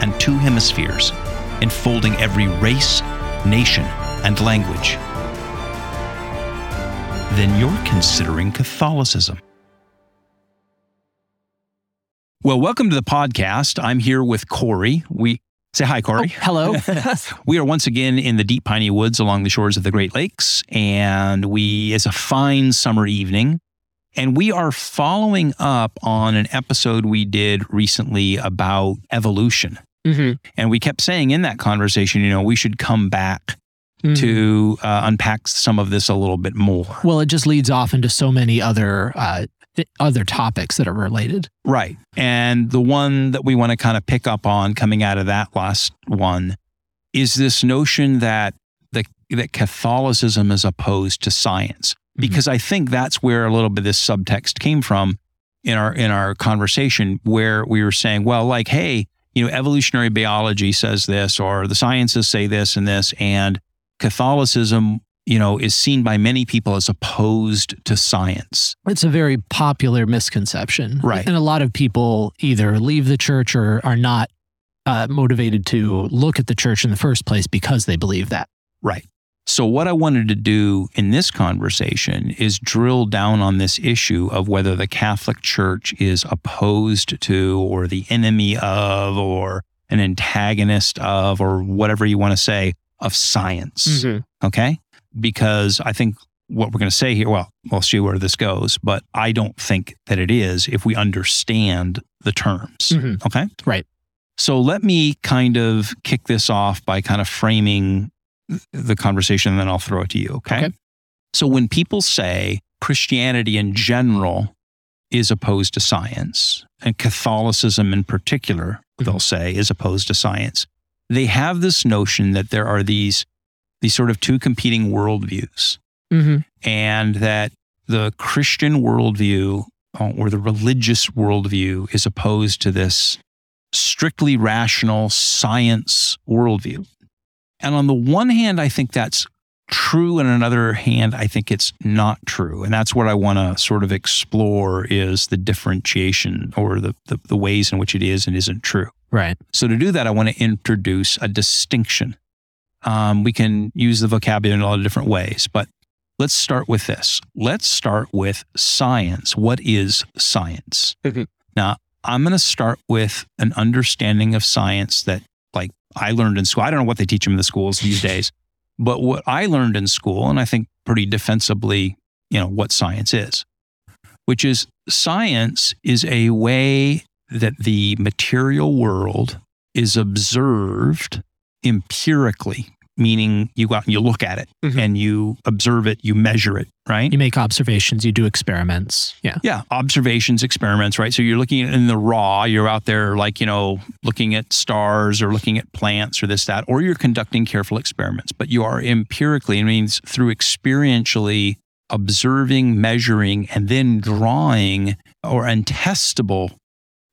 and two hemispheres, enfolding every race, nation, and language, then you're considering Catholicism. Well, welcome to the podcast. I'm here with Cory. We say hi, Cory. Oh, hello. we are once again in the deep piney woods along the shores of the Great Lakes, and we it's a fine summer evening. And we are following up on an episode we did recently about evolution. hmm And we kept saying in that conversation, you know, we should come back Mm-hmm. to uh, unpack some of this a little bit more. Well, it just leads off into so many other uh, th- other topics that are related. Right. And the one that we want to kind of pick up on coming out of that last one is this notion that the, that Catholicism is opposed to science. Mhm. Because I think that's where a little bit of this subtext came from in our in our conversation where we were saying, well, like, hey, you know, evolutionary biology says this, or the sciences say this and this, and Catholicism, you know, is seen by many people as opposed to science. It's a very popular misconception, Right. And a lot of people either leave the church or are not uh, motivated to look at the church in the first place because they believe that. Right. So, what I wanted to do in this conversation is drill down on this issue of whether the Catholic Church is opposed to, or the enemy of, or an antagonist of, or whatever you want to say, of science. Okay. Because I think what we're going to say here, well, we'll see where this goes, but I don't think that it is if we understand the terms. Mhm. Okay. Right. So let me kind of kick this off by kind of framing the conversation and then I'll throw it to you. Okay. Okay. So when people say Christianity in general is opposed to science and Catholicism in particular, they'll say is opposed to science, they have this notion that there are these, these sort of two competing worldviews hmm and that the Christian worldview uh, or the religious worldview is opposed to this strictly rational science worldview. And on the one hand, I think that's true. And on another hand, I think it's not true. And that's what I want to sort of explore is the differentiation or the, the, the ways in which it is and isn't true. Right. So to do that, I want to introduce a distinction. Um, we can use the vocabulary in a lot of different ways, but let's start with this. Let's start with science. What is science? Mhm. Now, I'm going to start with an understanding of science that, like, I learned in school. I don't know what they teach them in the schools these days, but what I learned in school, and I think pretty defensively, you know, what science is, which is science is a way that the material world is observed empirically, meaning you go out and you look at it Mhm. and you observe it, you measure it, right? You make observations, you do experiments. Yeah. Yeah, observations, experiments, right? So you're looking in the raw, you're out there like, you know, looking at stars or looking at plants or this, that, or you're conducting careful experiments, but you are empirically, it means through experientially observing, measuring, and then drawing or untestable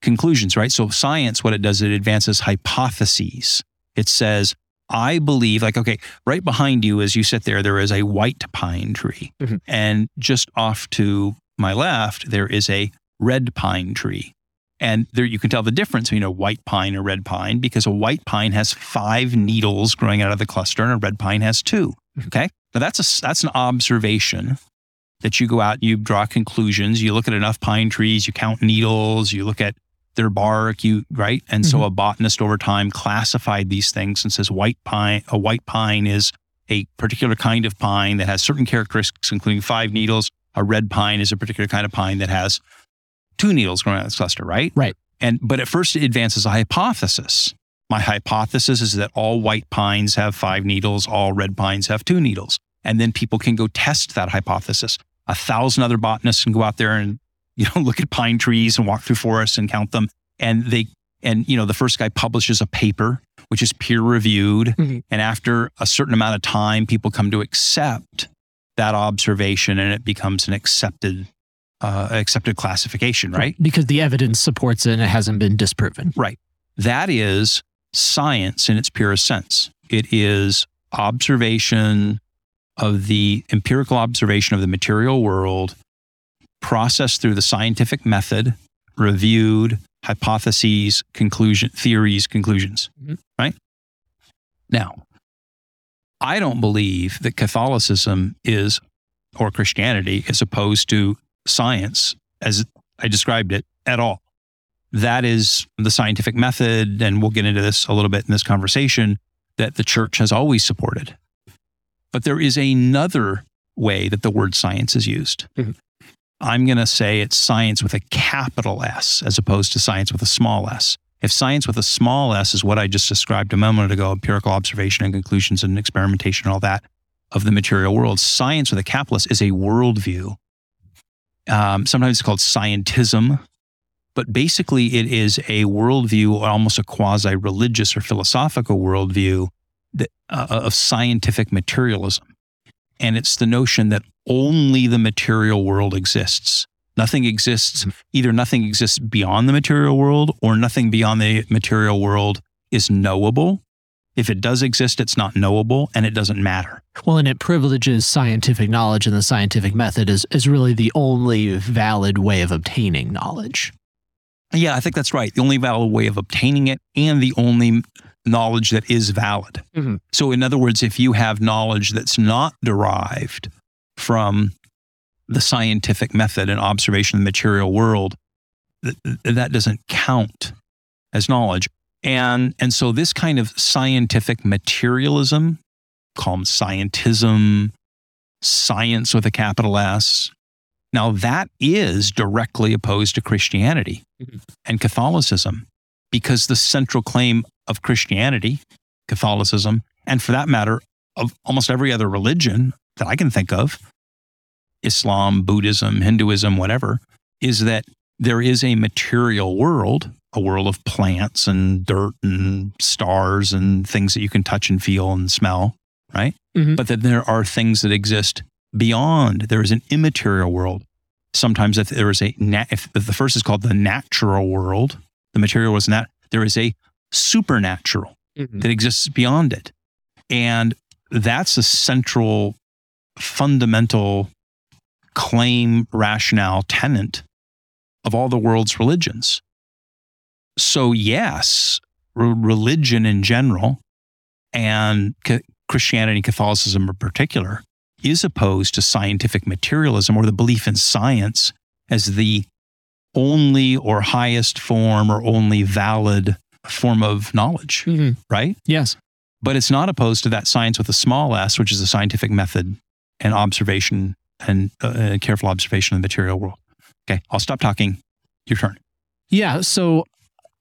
conclusions, right? So science, what it does, it advances hypotheses. It says, I believe, like, okay, right behind you as you sit there, there is a white pine tree. Mhm. And just off to my left, there is a red pine tree. And there you can tell the difference between a white pine and red pine because a white pine has five needles growing out of the cluster and a red pine has two. Okay. Now that's a that's an observation that you go out, you draw conclusions, you look at enough pine trees, you count needles, you look at their bark, you right. And so mm-hmm. a botanist over time classified these things and says white pine, a white pine is a particular kind of pine that has certain characteristics, including five needles. A red pine is a particular kind of pine that has two needles growing out of cluster, right? Right. And but at first it advances a hypothesis. My hypothesis is that all white pines have five needles, all red pines have two needles. And then people can go test that hypothesis. A thousand other botanists can go out there and you know look at pine trees and walk through forests and count them. And they and you know the first guy publishes a paper which is peer reviewed. Mhm. And after a certain amount of time, people come to accept that observation and it becomes an accepted, uh, accepted classification, right? Because the evidence supports it and it hasn't been disproven. Right. That is science in its purest sense. It is observation of the empirical observation of the material world, processed through the scientific method, reviewed, hypotheses, conclusion, theories, conclusions. Mhm. Right? Now, I don't believe that Catholicism is, or Christianity is opposed to science as I described it at all that is the scientific method, and we'll get into this a little bit in this conversation, that the church has always supported. But there is another way that the word science is used. Mhm. I'm going to say it's science with a capital S as opposed to science with a small s. If science with a small s is what I just described a moment ago, empirical observation and conclusions and experimentation and all that of the material world, science with a capital S is a worldview. Um, sometimes it's called scientism, but basically it is a worldview, or almost a quasi religious or philosophical worldview that, uh, of scientific materialism. And it's the notion that only the material world exists. Nothing exists, mm-hmm. either nothing exists beyond the material world or nothing beyond the material world is knowable. If it does exist, it's not knowable and it doesn't matter. Well, and it privileges scientific knowledge and the scientific method is, is really the only valid way of obtaining knowledge. Yeah, I think that's right. The only valid way of obtaining it and the only knowledge that is valid. Mhm. So, in other words, if you have knowledge that's not derived from the scientific method and observation of the material world, th- th- that doesn't count as knowledge. And, and so, this kind of scientific materialism, called scientism, science with a capital S, now that is directly opposed to Christianity Mhm. and Catholicism because the central claim of Christianity, Catholicism, and for that matter, of almost every other religion that I can think of, Islam, Buddhism, Hinduism, whatever, is that there is a material world, a world of plants and dirt and stars and things that you can touch and feel and smell, right? Mhm. But that there are things that exist beyond. There is an immaterial world. Sometimes if there is a, na- if the first is called the natural world, the material was not, there is a supernatural mm-hmm. that exists beyond it. And that's a central, fundamental claim, rationale, tenant of all the world's religions. So, yes, re- religion in general and ca- Christianity and Catholicism in particular is opposed to scientific materialism or the belief in science as the only or highest form or only valid form of knowledge, Mhm. right? Yes. But it's not opposed to that science with a small s, which is a scientific method and observation and uh, careful observation of the material world. Okay, I'll stop talking. Your turn. Yeah. So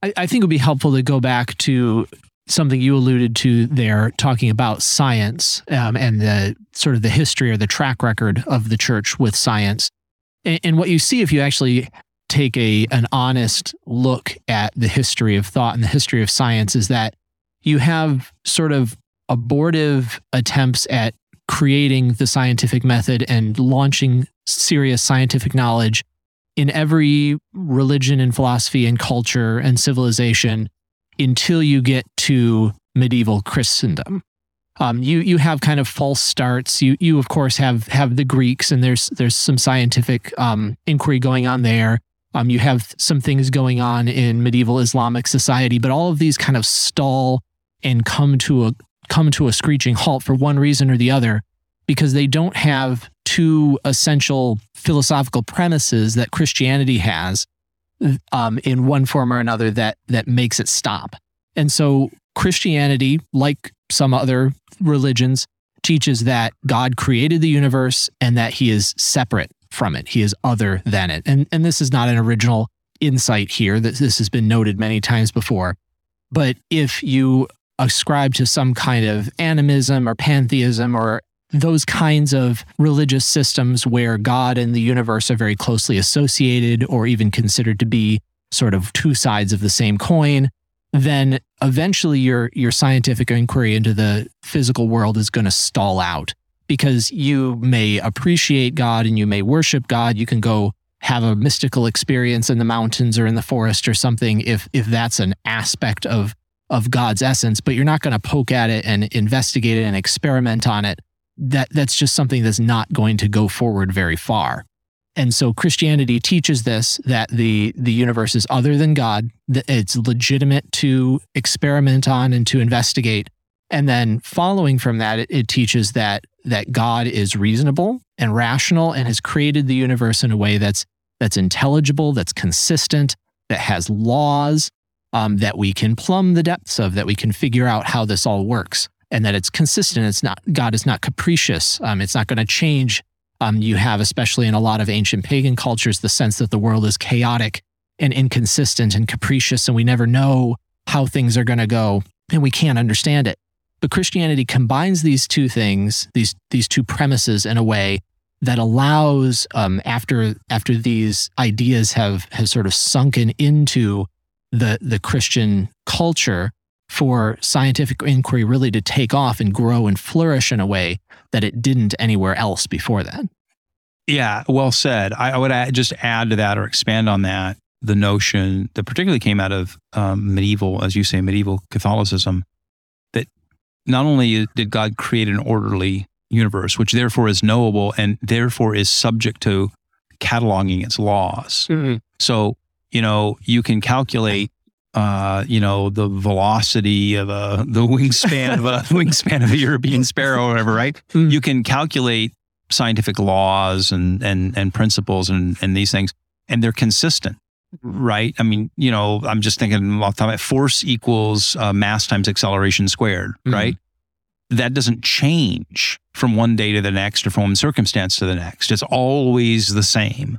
I, I think it would be helpful to go back to something you alluded to there, talking about science um, and the sort of the history or the track record of the church with science. And, and what you see if you actually take a an honest look at the history of thought and the history of science is that you have sort of abortive attempts at creating the scientific method and launching serious scientific knowledge in every religion and philosophy and culture and civilization until you get to medieval Christendom. Um, you you have kind of false starts. You you of course have have the Greeks and there's there's some scientific um, inquiry going on there. Um, you have some things going on in medieval Islamic society, but all of these kind of stall and come to a come to a screeching halt for one reason or the other because they don't have two essential philosophical premises that Christianity has um, in one form or another that that makes it stop. And so Christianity, like some other religions, teaches that God created the universe and that he is separate from it. He is other than it. And and this is not an original insight here. That this has been noted many times before. But if you ascribe to some kind of animism or pantheism or those kinds of religious systems where God and the universe are very closely associated or even considered to be sort of two sides of the same coin, then eventually your your scientific inquiry into the physical world is going to stall out because you may appreciate God and you may worship God. You can go have a mystical experience in the mountains or in the forest or something if if that's an aspect of of God's essence, but you're not going to poke at it and investigate it and experiment on it. That that's just something that's not going to go forward very far. And so Christianity teaches this that the the universe is other than God, that it's legitimate to experiment on and to investigate. And then following from that, it, it teaches that that God is reasonable and rational and has created the universe in a way that's that's intelligible, that's consistent, that has laws, um, that we can plumb the depths of, that we can figure out how this all works, and that it's consistent. It's not God is not capricious. Um, it's not going to change um, you have, especially in a lot of ancient pagan cultures, the sense that the world is chaotic and inconsistent and capricious, and we never know how things are going to go, and we can't understand it. But Christianity combines these two things, these these two premises, in a way that allows, um, after after these ideas have have sort of sunken into the the Christian culture, for scientific inquiry really to take off and grow and flourish in a way that it didn't anywhere else before that. Yeah, well said. I, I would add, just add to that or expand on that the notion that particularly came out of um, medieval, as you say, medieval Catholicism, not only did God create an orderly universe, which therefore is knowable and therefore is subject to cataloging its laws. Mm-hmm. So, you know, you can calculate uh, you know, the velocity of a the wingspan of a wingspan of a European sparrow or whatever, right? Mm. You can calculate scientific laws and and and principles and and these things, and they're consistent, right? I mean, you know, I'm just thinking off the top, force equals uh, mass times acceleration squared, mm. right? That doesn't change from one day to the next or from one circumstance to the next. It's always the same.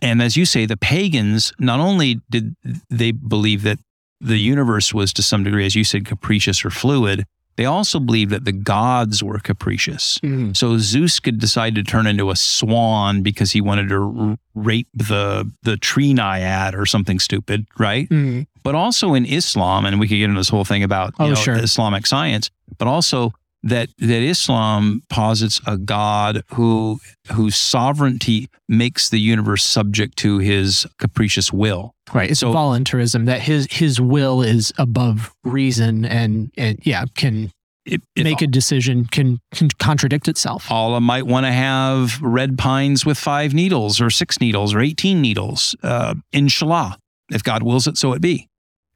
And as you say, the pagans not only did they believe that the universe was to some degree, as you said, capricious or fluid, they also believed that the gods were capricious. Mm. So Zeus could decide to turn into a swan because he wanted to r- rape the the tree naiad or something stupid, right? Mm. But also in Islam, and we could get into this whole thing about oh, know, sure. Islamic science, but also that that Islam posits a God who whose sovereignty makes the universe subject to his capricious will. Right. It's so, voluntarism that his his will is above reason and, and yeah, can it, it, make a decision can, can contradict itself. Allah might want to have red pines with five needles or six needles or 18 needles. Uh, inshallah, if God wills it, so it be.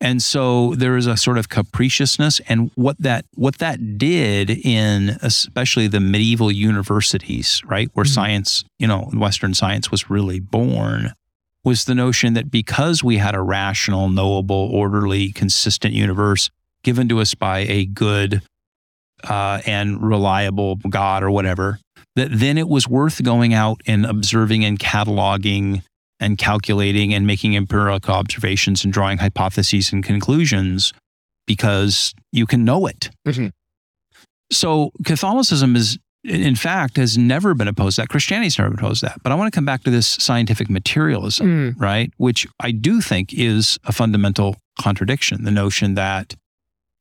And so there is a sort of capriciousness and what that what that did in especially the medieval universities, right, where mm-hmm. science, you know, western science was really born was the notion that because we had a rational, knowable, orderly, consistent universe given to us by a good uh, and reliable God or whatever, that then it was worth going out and observing and cataloging and calculating and making empirical observations and drawing hypotheses and conclusions because you can know it. Mm-hmm. So Catholicism is, in fact, has never been opposed to that. Christianity's never opposed to that. But I want to come back to this scientific materialism, mm. right? Which I do think is a fundamental contradiction. The notion that,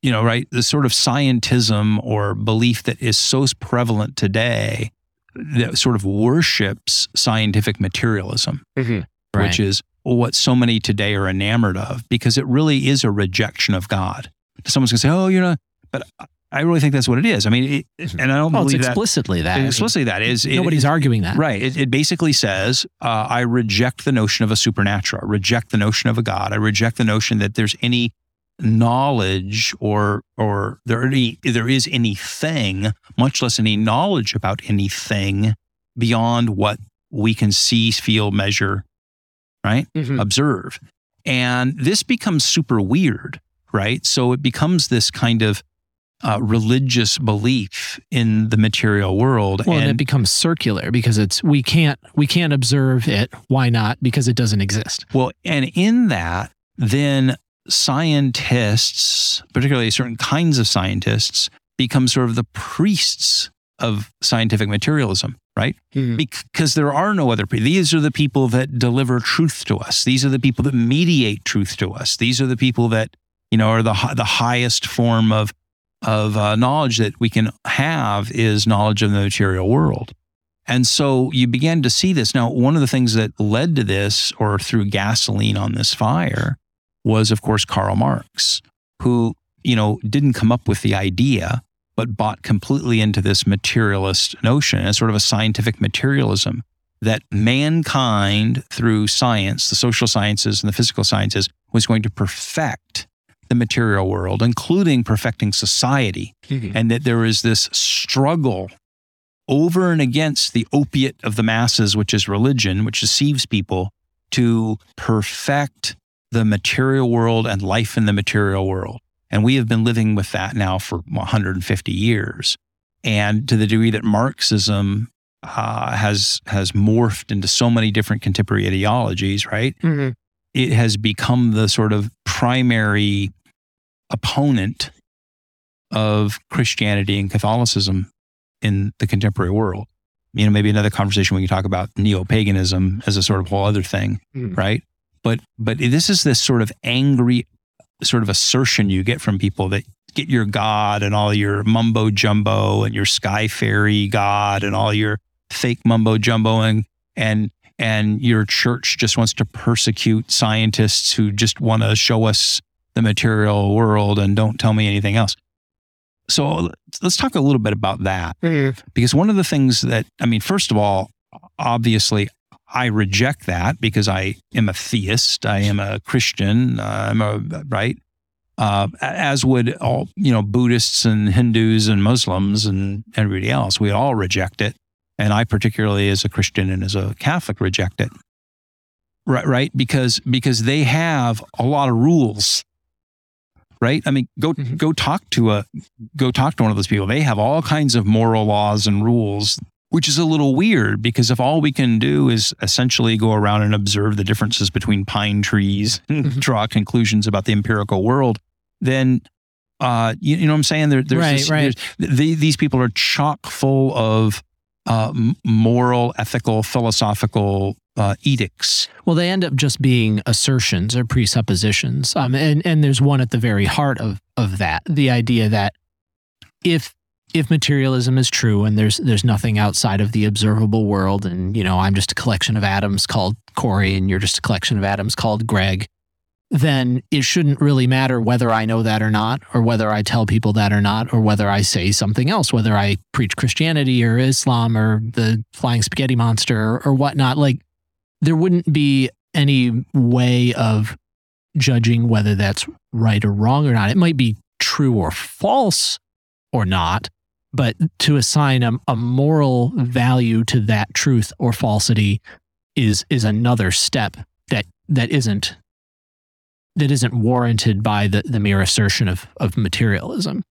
you know, right, the sort of scientism or belief that is so prevalent today that sort of worships scientific materialism. Mm-hmm right. which is what so many today are enamored of because it really is a rejection of God. Someone's going to say, "Oh, you know," but I really think that's what it is. I mean, it, and I don't well, believe explicitly that, that. Explicitly, that is. Nobody's it, arguing that, right? It, it basically says, uh, "I reject the notion of a supernatural. I reject the notion of a God. I reject the notion that there's any knowledge or or there any there is anything, much less any knowledge about anything beyond what we can see, feel, measure, right? Mm-hmm. Observe. And this becomes super weird, right? So it becomes this kind of uh, religious belief in the material world. Well, and, and, it becomes circular because it's we can't we can't observe it. Why not? Because it doesn't exist. Well, and in that, then scientists, particularly certain kinds of scientists, become sort of the priests of scientific materialism right? Mm-hmm. Because there are no other people. These are the people that deliver truth to us. These are the people that mediate truth to us. These are the people that you know, or the the highest form of of uh, knowledge that we can have is knowledge of the material world. And so you began to see this. Now, one of the things that led to this or threw gasoline on this fire was, of course, Karl Marx, who, you know, didn't come up with the idea, but bought completely into this materialist notion as sort of a scientific materialism that mankind, through science, the social sciences and the physical sciences, was going to perfect the material world, including perfecting society, mm-hmm. and that there is this struggle over and against the opiate of the masses, which is religion, which deceives people, to perfect the material world and life in the material world. And we have been living with that now for 150 years. And to the degree that Marxism uh, has has morphed into so many different contemporary ideologies, right? Mhm. It has become the sort of primary opponent of Christianity and Catholicism in the contemporary world. You know, maybe another conversation we can talk about neo-paganism as a sort of whole other thing, Mm. right? But but this is this sort of angry sort of assertion you get from people that get your God and all your mumbo jumbo and your sky fairy God and all your fake mumbo jumbo and and and your church just wants to persecute scientists who just want to show us the material world and don't tell me anything else. So let's talk a little bit about that mm-hmm. because one of the things that I mean, first of all, obviously, I reject that because I am a theist. I am a Christian. Uh, I'm a right, uh, as would all you know Buddhists and Hindus and Muslims and everybody else. We all reject it, and I particularly, as a Christian and as a Catholic, reject it. Right, right, because because they have a lot of rules. Right. I mean, go Mhm. go talk to a go talk to one of those people. They have all kinds of moral laws and rules, which is a little weird because if all we can do is essentially go around and observe the differences between pine trees and Mhm. draw conclusions about the empirical world, then uh, you, you know what I'm saying? There, there's Right, this- right. the, these people are chock full of uh, moral, ethical, philosophical uh, edicts. Well, they end up just being assertions or presuppositions. Um, and, and there's one at the very heart of, of that the idea that if if materialism is true and there's there's nothing outside of the observable world and you know I'm just a collection of atoms called Cory and you're just a collection of atoms called Greg then it shouldn't really matter whether I know that or not or whether I tell people that or not or whether I say something else whether I preach Christianity or Islam or the flying spaghetti monster or, or whatnot like there wouldn't be any way of judging whether that's right or wrong or not. It might be true or false or not, but to assign a, a moral value to that truth or falsity is is another step that that isn't that isn't warranted by the, the mere assertion of of materialism.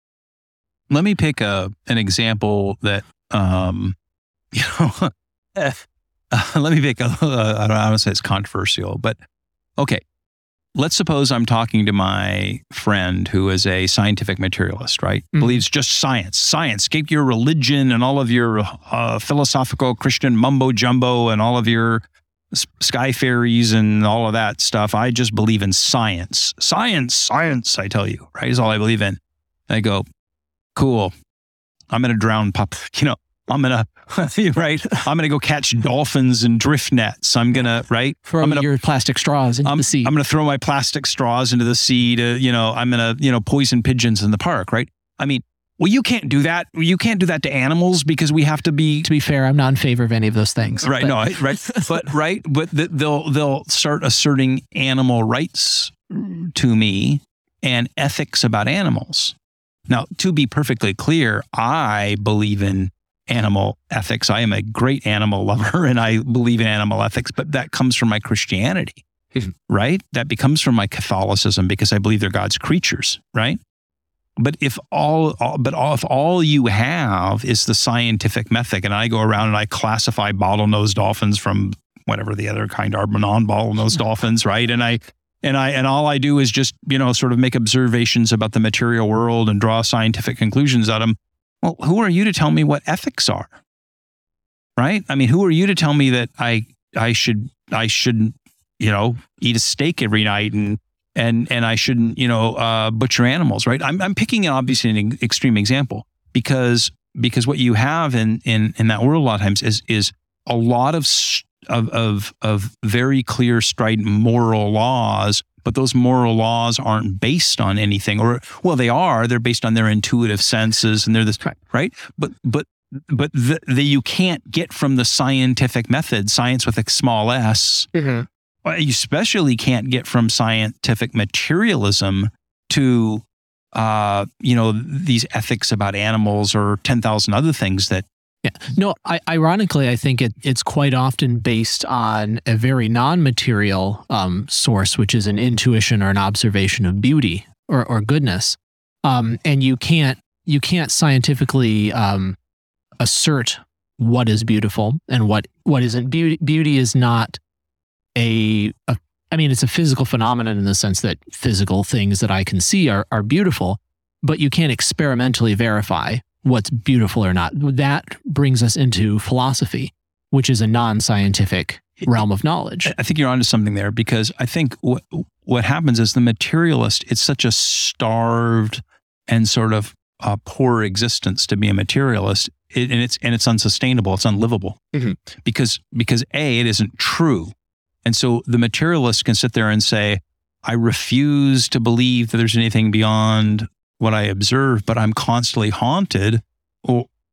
Let me pick a an example that um, you know. uh, let me pick a. I don't want to say it's controversial, but okay. Let's suppose I'm talking to my friend who is a scientific materialist, right? Mhm. Believes just science, science. Escape your religion and all of your uh, philosophical Christian mumbo jumbo and all of your sky fairies and all of that stuff. I just believe in science. Science, science, I tell you, right? Is all I believe in. I go, cool. I'm going to drown pup. You know, I'm going to, right? I'm to go catch dolphins and drift nets. I'm going to, right? Throw I'm gonna- your plastic straws into I'm, the sea. I'm going to throw my plastic straws into the sea to, you know, I'm going to, you know, poison pigeons in the park, right? I mean, well, you can't do that. You can't do that to animals because we have to be to be fair, I'm not in favor of any of those things. right. but- No, I- right. But right. But th- they'll they'll start asserting animal rights to me and ethics about animals. Now, to be perfectly clear, I believe in animal ethics. I am a great animal lover and I believe in animal ethics, but that comes from my Christianity, Mhm. right? That becomes from my Catholicism because I believe they're God's creatures, right? But if all, all but all, if all you have is the scientific method, and I go around and I classify bottlenose dolphins from whatever the other kind are, non-bottlenose dolphins, right? And I and I and all I do is just you know sort of make observations about the material world and draw scientific conclusions out of them. Well, who are you to tell me what ethics are? Right? I mean, who are you to tell me that I I should I shouldn't you know eat a steak every night and and and I shouldn't, you know, uh, butcher animals, right? I'm I'm picking obviously an extreme example because because what you have in in in that world a lot of times is is a lot of of of, of very clear, strident moral laws but those moral laws aren't based on anything or well they are they're based on their intuitive senses and they're this right, right? but but but the, the, you can't get from the scientific method science with a small s mm-hmm. you especially can't get from scientific materialism to uh, you know these ethics about animals or 10,000 other things that yeah. No, I, ironically, I think it, it's quite often based on a very non material um, source, which is an intuition or an observation of beauty or, or goodness. Um, and you can't you can't scientifically um, assert what is beautiful and what what isn't. Beauty beauty is not a, a I mean, it's a physical phenomenon in the sense that physical things that I can see are are beautiful, but you can't experimentally verify what's beautiful or not. That brings us into philosophy, which is a non scientific realm of knowledge. I think you're onto something there because I think what what happens is the materialist, it's such a starved and sort of uh, poor existence to be a materialist, it, and it's and it's unsustainable, it's unlivable mm-hmm. because because a it isn't true, and so the materialist can sit there and say, I refuse to believe that there's anything beyond what I observe, but I'm constantly haunted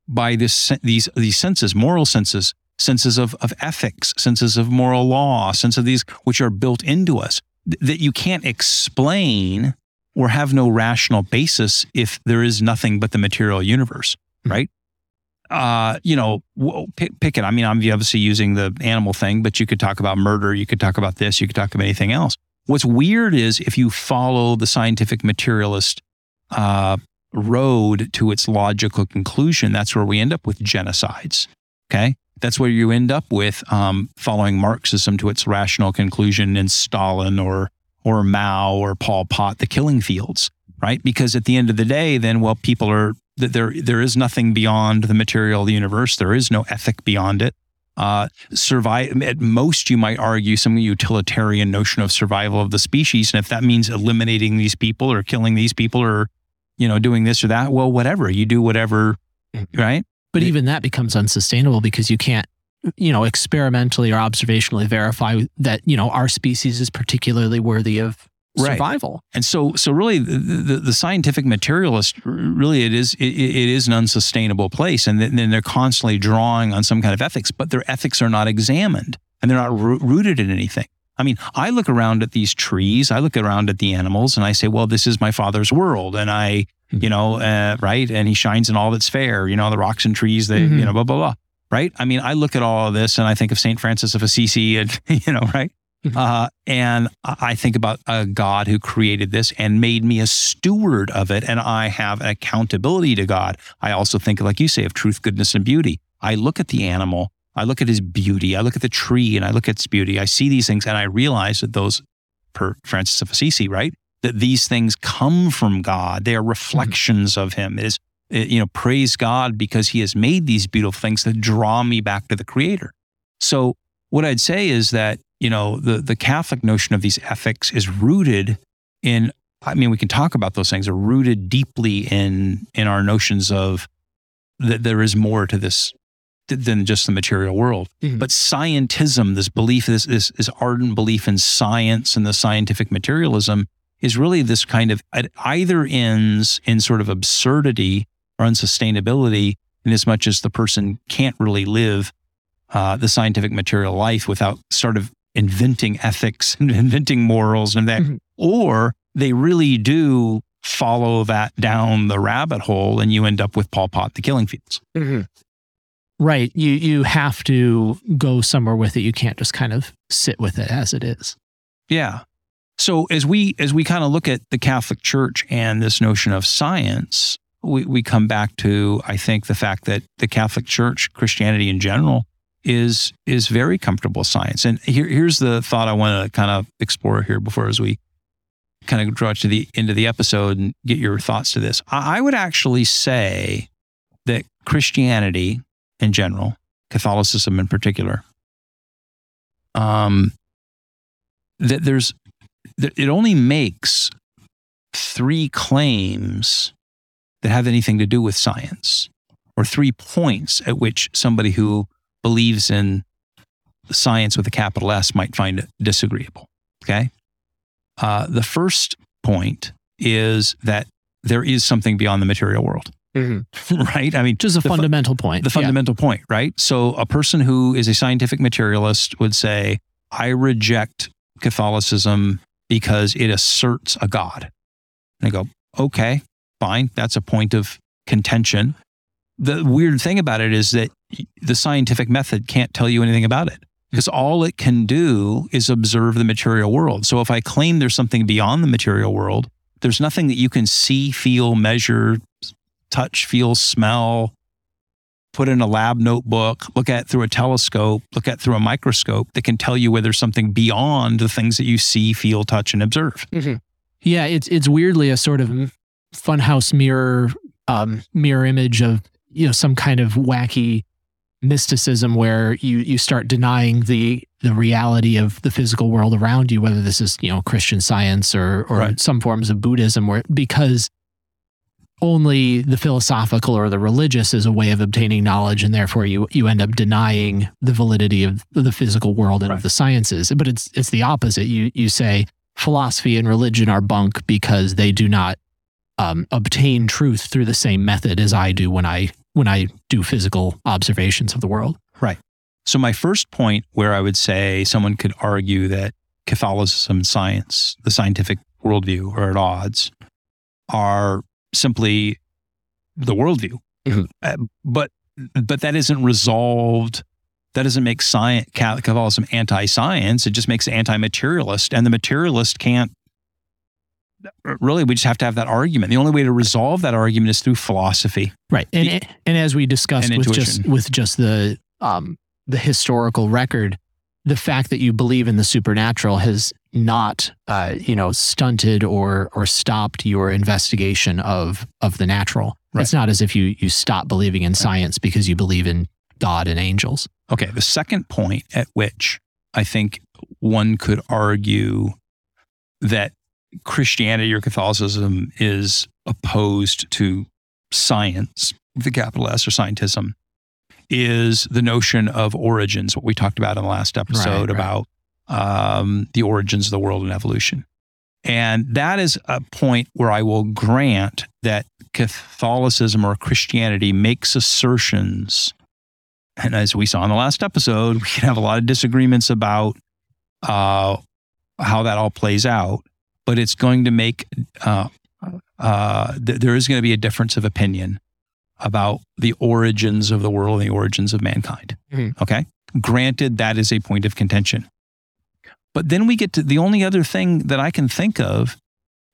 by this, these, these senses, moral senses, senses of, of ethics, senses of moral law, sense of these which are built into us that you can't explain or have no rational basis if there is nothing but the material universe, hmm. right? Uh, you know, pick, pick, it. I mean, I'm obviously using the animal thing, but you could talk about murder, you could talk about this, you could talk about anything else. What's weird is if you follow the scientific materialist uh, road to its logical conclusion, that's where we end up with genocides. Okay. That's where you end up with um, following Marxism to its rational conclusion in Stalin or or Mao or Pol Pot, the killing fields, right? Because at the end of the day, then well, people are there. There is nothing beyond the material universe. There is no ethic beyond it. Uh, survive at most, you might argue some utilitarian notion of survival of the species, and if that means eliminating these people or killing these people or you know, doing this or that. Well, whatever. You do whatever, mm-hmm. right? But even that becomes unsustainable because you can't, you know, experimentally or observationally verify that, you know, our species is particularly worthy of survival. Right. And so, so really, the, the, the, scientific materialist, really, it is it, it is an unsustainable place, and then they're constantly drawing on some kind of ethics, but their ethics are not examined and they're not rooted in anything. I mean, I look around at these trees, I look around at the animals, and I say, well, this is my father's world. And I, hmm. you know, uh, right? And he shines in all that's fair, you know, the rocks and trees, they, mm-hmm. you know, blah, blah, blah. Right. I mean, I look at all of this and I think of St. Francis of Assisi and, you know, right. Mm-hmm. Uh, and I think about a God who created this and made me a steward of it. And I have an accountability to God. I also think, like you say, of truth, goodness, and beauty. I look at the animal I look at his beauty. I look at the tree and I look at its beauty. I see these things and I realize that those, per Francis of Assisi, right? That these things come from God. They are mm-hmm. reflections mm-hmm. of Him. It is, you know, praise God because He has made these beautiful things that draw me back to the Creator. So, what I'd say is that, you know, the, the Catholic notion of these ethics is rooted in, I mean, we can talk about those things, are rooted deeply in, in our notions of that there is more to this than just the material world. Mm-hmm. But scientism, this belief, this, this, this ardent belief in science and the scientific materialism, is really this kind of it either ends in sort of absurdity or unsustainability, in as much as the person can't really live uh, the scientific material life without sort of inventing ethics and inventing morals and that, mm-hmm. or they really do follow that down the rabbit hole and you end up with Pol Pot, the killing fields. Mm-hmm. Right. You you have to go somewhere with it. You can't just kind of sit with it as it is. Yeah. So as we as we kind of look at the Catholic Church and this notion of science, we, we come back to I think the fact that the Catholic Church, Christianity in general, is is very comfortable science. And here, here's the thought I want to kind of explore here before as we kind of draw to the end of the episode and get your thoughts to this. I, I would actually say that Christianity in general, Catholicism in particular, um, that there's th- it only makes three claims that have anything to do with science, or three points at which somebody who believes in science with a capital S might find it disagreeable. Okay. Uh, the first point is that there is something beyond the material world, Mm-hmm. right? I mean, Just a the fu- fundamental point. the Yeah. fundamental point, right? So a person who is a scientific materialist would say, I reject Catholicism because it asserts a God. And I go, okay, fine. That's a point of contention. The weird thing about it is that the scientific method can't tell you anything about it because all it can do is observe the material world. So if I claim there's something beyond the material world, there's nothing that you can see, feel, measure, touch, feel, smell, put in a lab notebook, look at through a telescope, look at through a microscope that can tell you whether something beyond the things that you see, feel, touch, and observe. Yeah, it's it's weirdly a sort of funhouse mirror um, mirror image of you know some kind of wacky mysticism where you you start denying the the reality of the physical world around you, whether this is you know Christian science or or Right. some forms of Buddhism, where because only the philosophical or the religious is a way of obtaining knowledge, and therefore you you end up denying the validity of the physical world and Right. of the sciences. But it's it's the opposite. You you say philosophy and religion are bunk because they do not um, obtain truth through the same method as I do when I when I do physical observations of the world. Right so, my first point where I would say someone could argue that Catholicism and science, the scientific worldview, are at odds, are simply the worldview. Mhm. Uh, but but that isn't resolved. That doesn't make science Catholicism anti-science. It just makes it anti-materialist, and the materialist can't. Really, we just have to have that argument. The only way to resolve that argument is through philosophy. Right. And and as we discussed with just with just the um the historical record, the fact that you believe in the supernatural has not uh, you know stunted or or stopped your investigation of of the natural. Right. It's not as if you you stop believing in science because you believe in God and angels. Okay, the second point at which I think one could argue that Christianity or Catholicism is opposed to science, the capital S or scientism, is the notion of origins, what we talked about in the last episode Right, right. about um, the origins of the world and evolution. And that is a point where I will grant that Catholicism or Christianity makes assertions and as we saw in the last episode, we can have a lot of disagreements about uh, how that all plays out. But it's going to make uh, uh, th- there is going to be a difference of opinion about the origins of the world and the origins of mankind. Mhm. Okay, granted that is a point of contention. But then we get to the only other thing that I can think of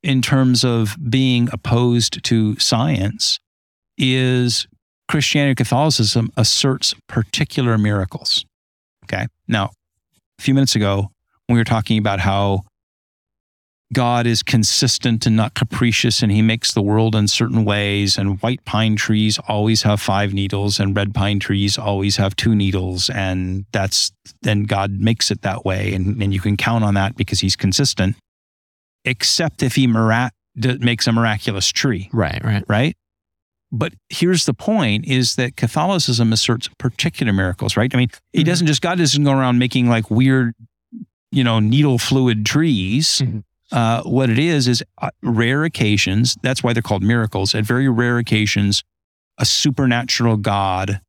in terms of being opposed to science is Christianity Catholicism asserts particular miracles. Okay. Now, a few minutes ago, we were talking about how God is consistent and not capricious, and he makes the world in certain ways, and white pine trees always have five needles, and red pine trees always have two needles, and that's then God makes it that way, and, and you can count on that because he's consistent, except if he mirac- makes a miraculous tree Right, right. right? But here's the point is that Catholicism asserts particular miracles, right? I mean, he Mhm. doesn't just, God doesn't go around making like weird, you know, needle fluid trees. Mhm. Uh, what it is, is uh, rare occasions, that's why they're called miracles. At very rare occasions, a supernatural God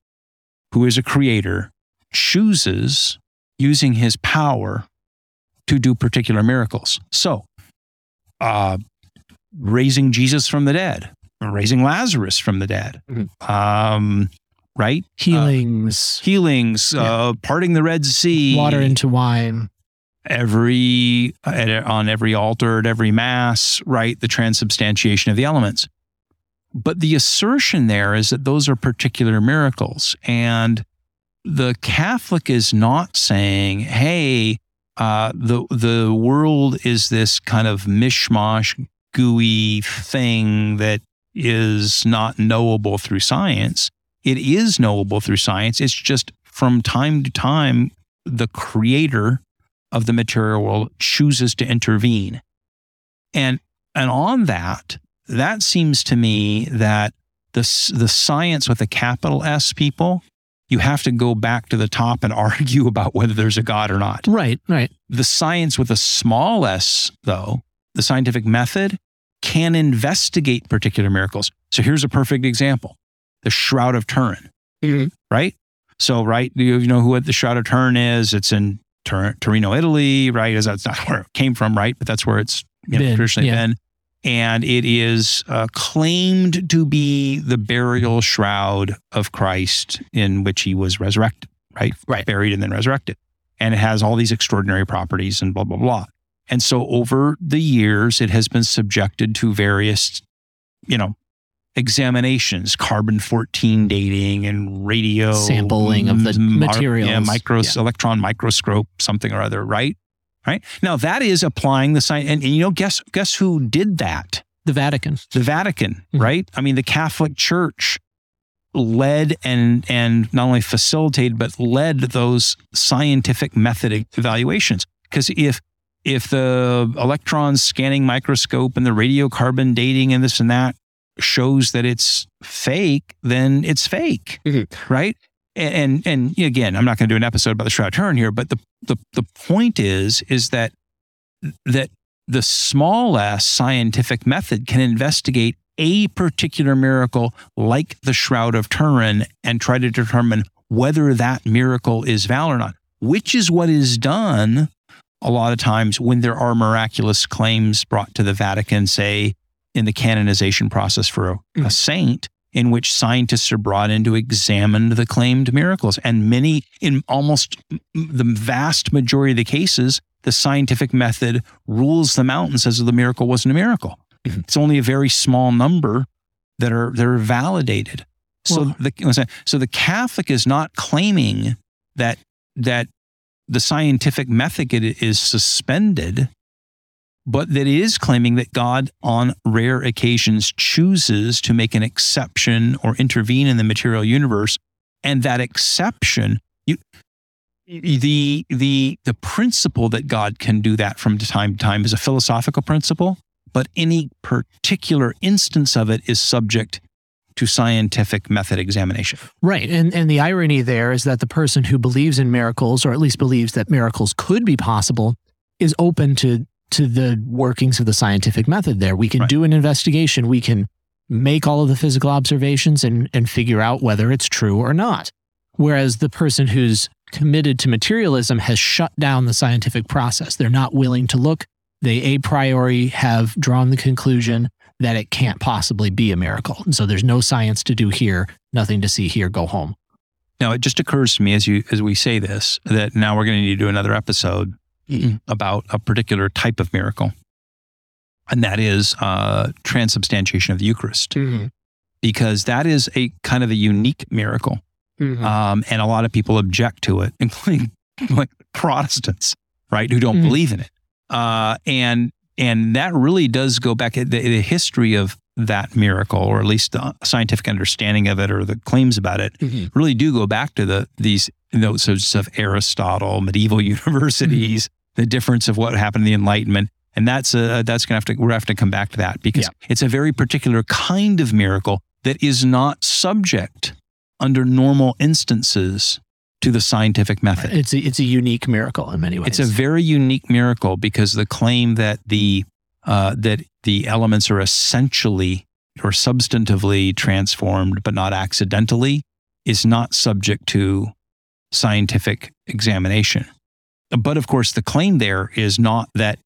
who is a creator chooses using his power to do particular miracles. So, uh, raising Jesus from the dead, raising Lazarus from the dead, Mhm. um, right? Healings, Healings, uh, parting the Red Sea, water into wine. Every at, on every altar at every mass, right? The transubstantiation of the elements. But the assertion there is that those are particular miracles, and the Catholic is not saying, "Hey, uh, the the world is this kind of mishmash, gooey thing that is not knowable through science. It is knowable through science. It's just from time to time, the Creator." Of the material world chooses to intervene. And and on that, that seems to me that the the science with a capital S people, you have to go back to the top and argue about whether there's a God or not. Right, right. The science with a small s, though, the scientific method can investigate particular miracles. So here's a perfect example the Shroud of Turin, Mhm. right? So, right, you you know who the Shroud of Turin is? It's in Tur- Torino, Italy, right? Is That's not where it came from, right? But that's where it's you know, Been, traditionally yeah. been. And it is uh, claimed to be the burial shroud of Christ in which he was resurrected, right? Right. Buried and then resurrected. And it has all these extraordinary properties and blah, blah, blah. And so over the years, it has been subjected to various, you know, examinations, carbon 14 dating and radio Sampling of the materials. Yeah, micros, Yeah. electron microscope, something or other, right? Right. Now that is applying the science. And, and you know, guess guess who did that? The Vatican. The Vatican, Mhm. right? I mean, the Catholic Church led and and not only facilitated but led those scientific method evaluations. Because if if the electron scanning microscope and the radiocarbon dating and this and that shows that it's fake, then it's fake, Mhm. right? And, and and again, I'm not going to do an episode about the Shroud of Turin here, but the the the point is is that that the small s scientific method can investigate a particular miracle like the Shroud of Turin and try to determine whether that miracle is valid or not, which is what is done a lot of times when there are miraculous claims brought to the Vatican, say in the canonization process for a, a Mhm. saint, in which scientists are brought in to examine the claimed miracles. And many, in almost the vast majority of the cases, the scientific method rules them out and says the miracle wasn't a miracle. Mhm. It's only a very small number that are that are validated. So Well- the so the Catholic is not claiming that that the scientific method is suspended, but that it is claiming that God, on rare occasions, chooses to make an exception or intervene in the material universe, and that exception, you, the the the principle that God can do that from time to time is a philosophical principle, but any particular instance of it is subject to scientific method examination. Right. And and the irony there is that the person who believes in miracles, or at least believes that miracles could be possible, is open to to the workings of the scientific method there. We can Right. do an investigation. We can make all of the physical observations and, and figure out whether it's true or not. Whereas the person who's committed to materialism has shut down the scientific process. They're not willing to look. They a priori have drawn the conclusion that it can't possibly be a miracle. And so there's no science to do here, nothing to see here, go home. Now it just occurs to me as you as we say this that now we're going to need to do another episode about a particular type of miracle, and that is uh, transubstantiation of the Eucharist, because that is a kind of a unique miracle, um, and a lot of people object to it, including like Protestants, right, who don't Mhm. believe in it, uh, and and that really does go back the, the history of that miracle, or at least the scientific understanding of it, or the claims about it, really do go back to the these notes of Aristotle, medieval universities, the difference of what happened in the Enlightenment, and that's uh, that's gonna have to we're gonna have to come back to that because it's a very particular kind of miracle that is not subject under normal instances to the scientific method. It's a, it's a unique miracle in many ways. It's a very unique miracle because the claim that the uh, that the elements are essentially or substantively transformed, but not accidentally, is not subject to scientific examination. But of course, the claim there is not that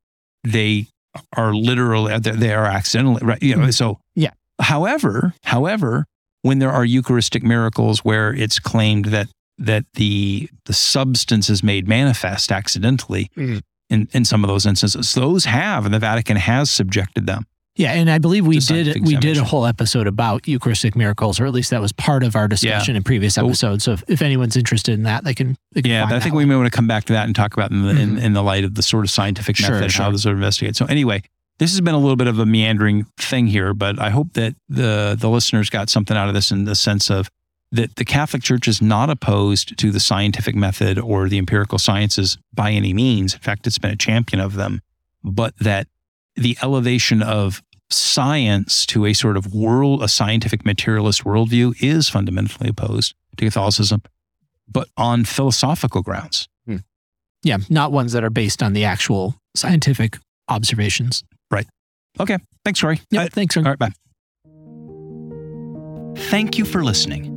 they are literally they are accidentally right. You know, Mhm. so Yeah. However, however, when there are Eucharistic miracles where it's claimed that that the the substance is made manifest accidentally Mhm. In, in some of those instances. Those have, and the Vatican has subjected them. yeah, and I believe we did we did a whole episode about Eucharistic miracles, or at least that was part of our discussion in previous episodes. So if, if anyone's interested in that, they can. They can Yeah, I think one. we may want to come back to that and talk about in the, in, Mhm. in the light of the sort of scientific Sure, method and how sure. those are investigated. So anyway, this has been a little bit of a meandering thing here, but I hope that the the listeners got something out of this in the sense of that the Catholic Church is not opposed to the scientific method or the empirical sciences by any means. In fact, it's been a champion of them, but that the elevation of science to a sort of world, a scientific materialist worldview is fundamentally opposed to Catholicism, but on philosophical grounds. Hmm. Yeah, not ones that are based on the actual scientific observations. Right. Okay. Thanks, Cory. Yeah, thanks. all right. Bye. Thank you for listening.